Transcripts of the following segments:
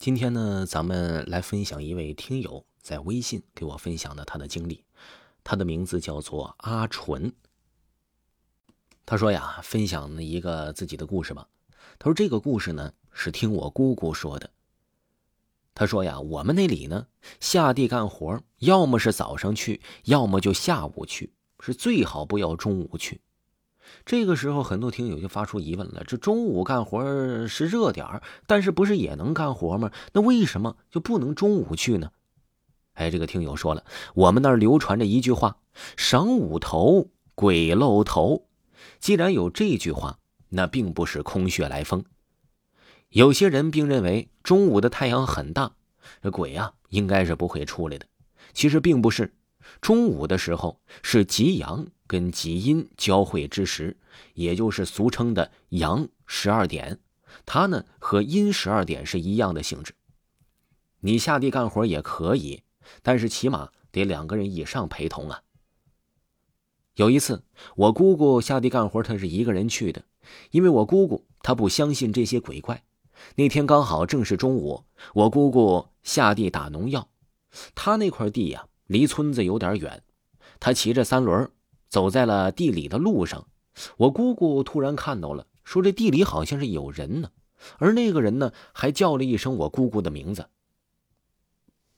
今天呢，咱们来分享一位听友在微信给我分享的他的经历，他的名字叫做阿纯。他说呀，分享了一个自己的故事吧。他说这个故事呢是听我姑姑说的。他说呀，我们那里呢下地干活，要么是早上去，要么就下午去，是最好不要中午去。这个时候，很多听友就发出疑问了：这中午干活是热点儿，但是不是也能干活吗？那为什么就不能中午去呢？哎，这个听友说了，我们那儿流传着一句话：“晌午头，鬼露头。”既然有这句话，那并不是空穴来风。有些人并认为中午的太阳很大，这鬼啊应该是不会出来的。其实并不是，中午的时候是极阳。跟极阴交汇之时，也就是俗称的阳十二点，它呢和阴十二点是一样的性质。你下地干活也可以，但是起码得两个人以上陪同啊。有一次，我姑姑下地干活，她是一个人去的，因为我姑姑她不相信这些鬼怪。那天刚好正是中午，我姑姑下地打农药，她那块地呀离村子有点远，她骑着三轮。走在了地里的路上，我姑姑突然看到了，说这地里好像是有人呢，而那个人呢还叫了一声我姑姑的名字。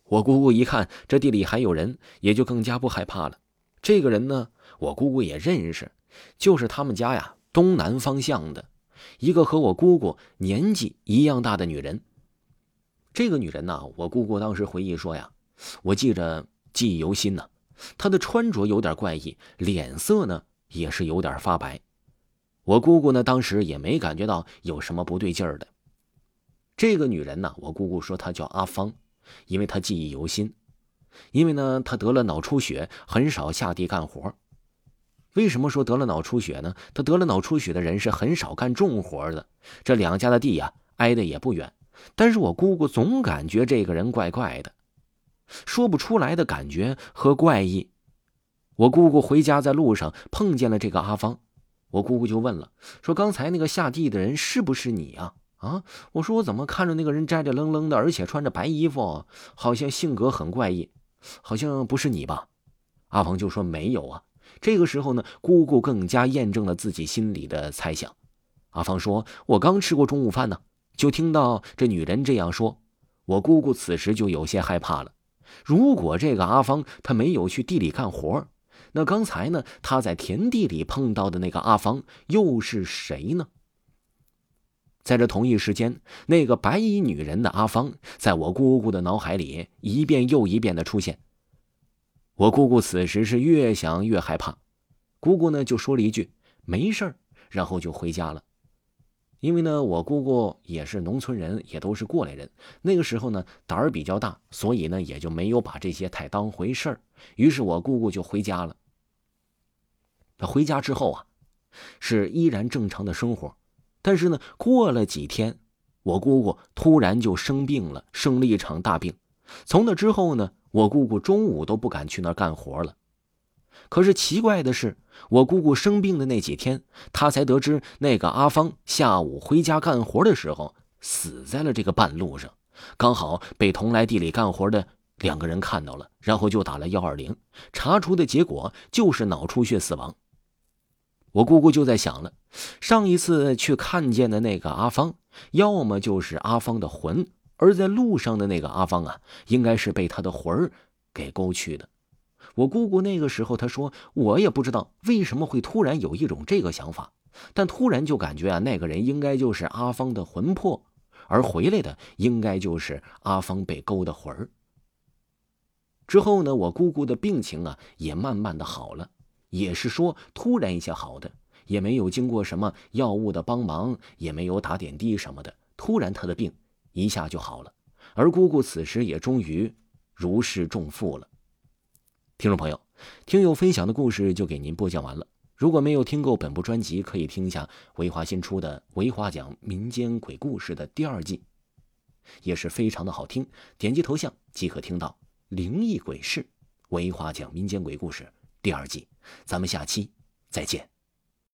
我姑姑一看这地里还有人，也就更加不害怕了。这个人呢，我姑姑也认识，就是他们家呀东南方向的一个和我姑姑年纪一样大的女人。这个女人呢，我姑姑当时回忆说呀，我记着记忆犹新呢。她的穿着有点怪异，脸色呢也是有点发白。我姑姑呢当时也没感觉到有什么不对劲儿的。这个女人呢，我姑姑说她叫阿芳，因为她记忆犹新。因为呢她得了脑出血，很少下地干活。为什么说得了脑出血呢？她得了脑出血的人是很少干重活的。这两家的地呀挨得也不远，但是我姑姑总感觉这个人怪怪的。说不出来的感觉和怪异。我姑姑回家在路上碰见了这个阿芳，我姑姑就问了，说：“刚才那个下地的人是不是你啊？”啊，我说：“我怎么看着那个人摘着愣愣的，而且穿着白衣服，好像性格很怪异，好像不是你吧？”阿芳就说：“没有啊。”这个时候呢，姑姑更加验证了自己心里的猜想。阿芳说：“我刚吃过中午饭呢，就听到这女人这样说，我姑姑此时就有些害怕了。”如果这个阿芳他没有去地里干活，那刚才呢他在田地里碰到的那个阿芳又是谁呢？在这同一时间，那个白衣女人的阿芳在我姑姑的脑海里一遍又一遍的出现。我姑姑此时是越想越害怕，姑姑呢就说了一句“没事然后就回家了。因为呢，我姑姑也是农村人，也都是过来人。那个时候呢，胆儿比较大，所以呢，也就没有把这些太当回事儿。于是我姑姑就回家了。他回家之后啊，是依然正常的生活。但是呢，过了几天，我姑姑突然就生病了，生了一场大病。从那之后呢，我姑姑中午都不敢去那儿干活了。可是奇怪的是，我姑姑生病的那几天，她才得知那个阿芳下午回家干活的时候死在了这个半路上，刚好被同来地里干活的两个人看到了，然后就打了幺二零，查出的结果就是脑出血死亡。我姑姑就在想了，上一次去看见的那个阿芳，要么就是阿芳的魂，而在路上的那个阿芳啊，应该是被他的魂儿给勾去的。我姑姑那个时候，她说：“我也不知道为什么会突然有一种这个想法，但突然就感觉啊，那个人应该就是阿芳的魂魄，而回来的应该就是阿芳被勾的魂儿。”之后呢，我姑姑的病情啊也慢慢的好了，也是说突然一下好的，也没有经过什么药物的帮忙，也没有打点滴什么的，突然她的病一下就好了，而姑姑此时也终于如释重负了。听众朋友，听友分享的故事就给您播讲完了。如果没有听够本部专辑，可以听一下维华新出的《维华讲民间鬼故事》的第二季，也是非常的好听。点击头像即可听到《灵异鬼事》《维华讲民间鬼故事》第二季。咱们下期再见。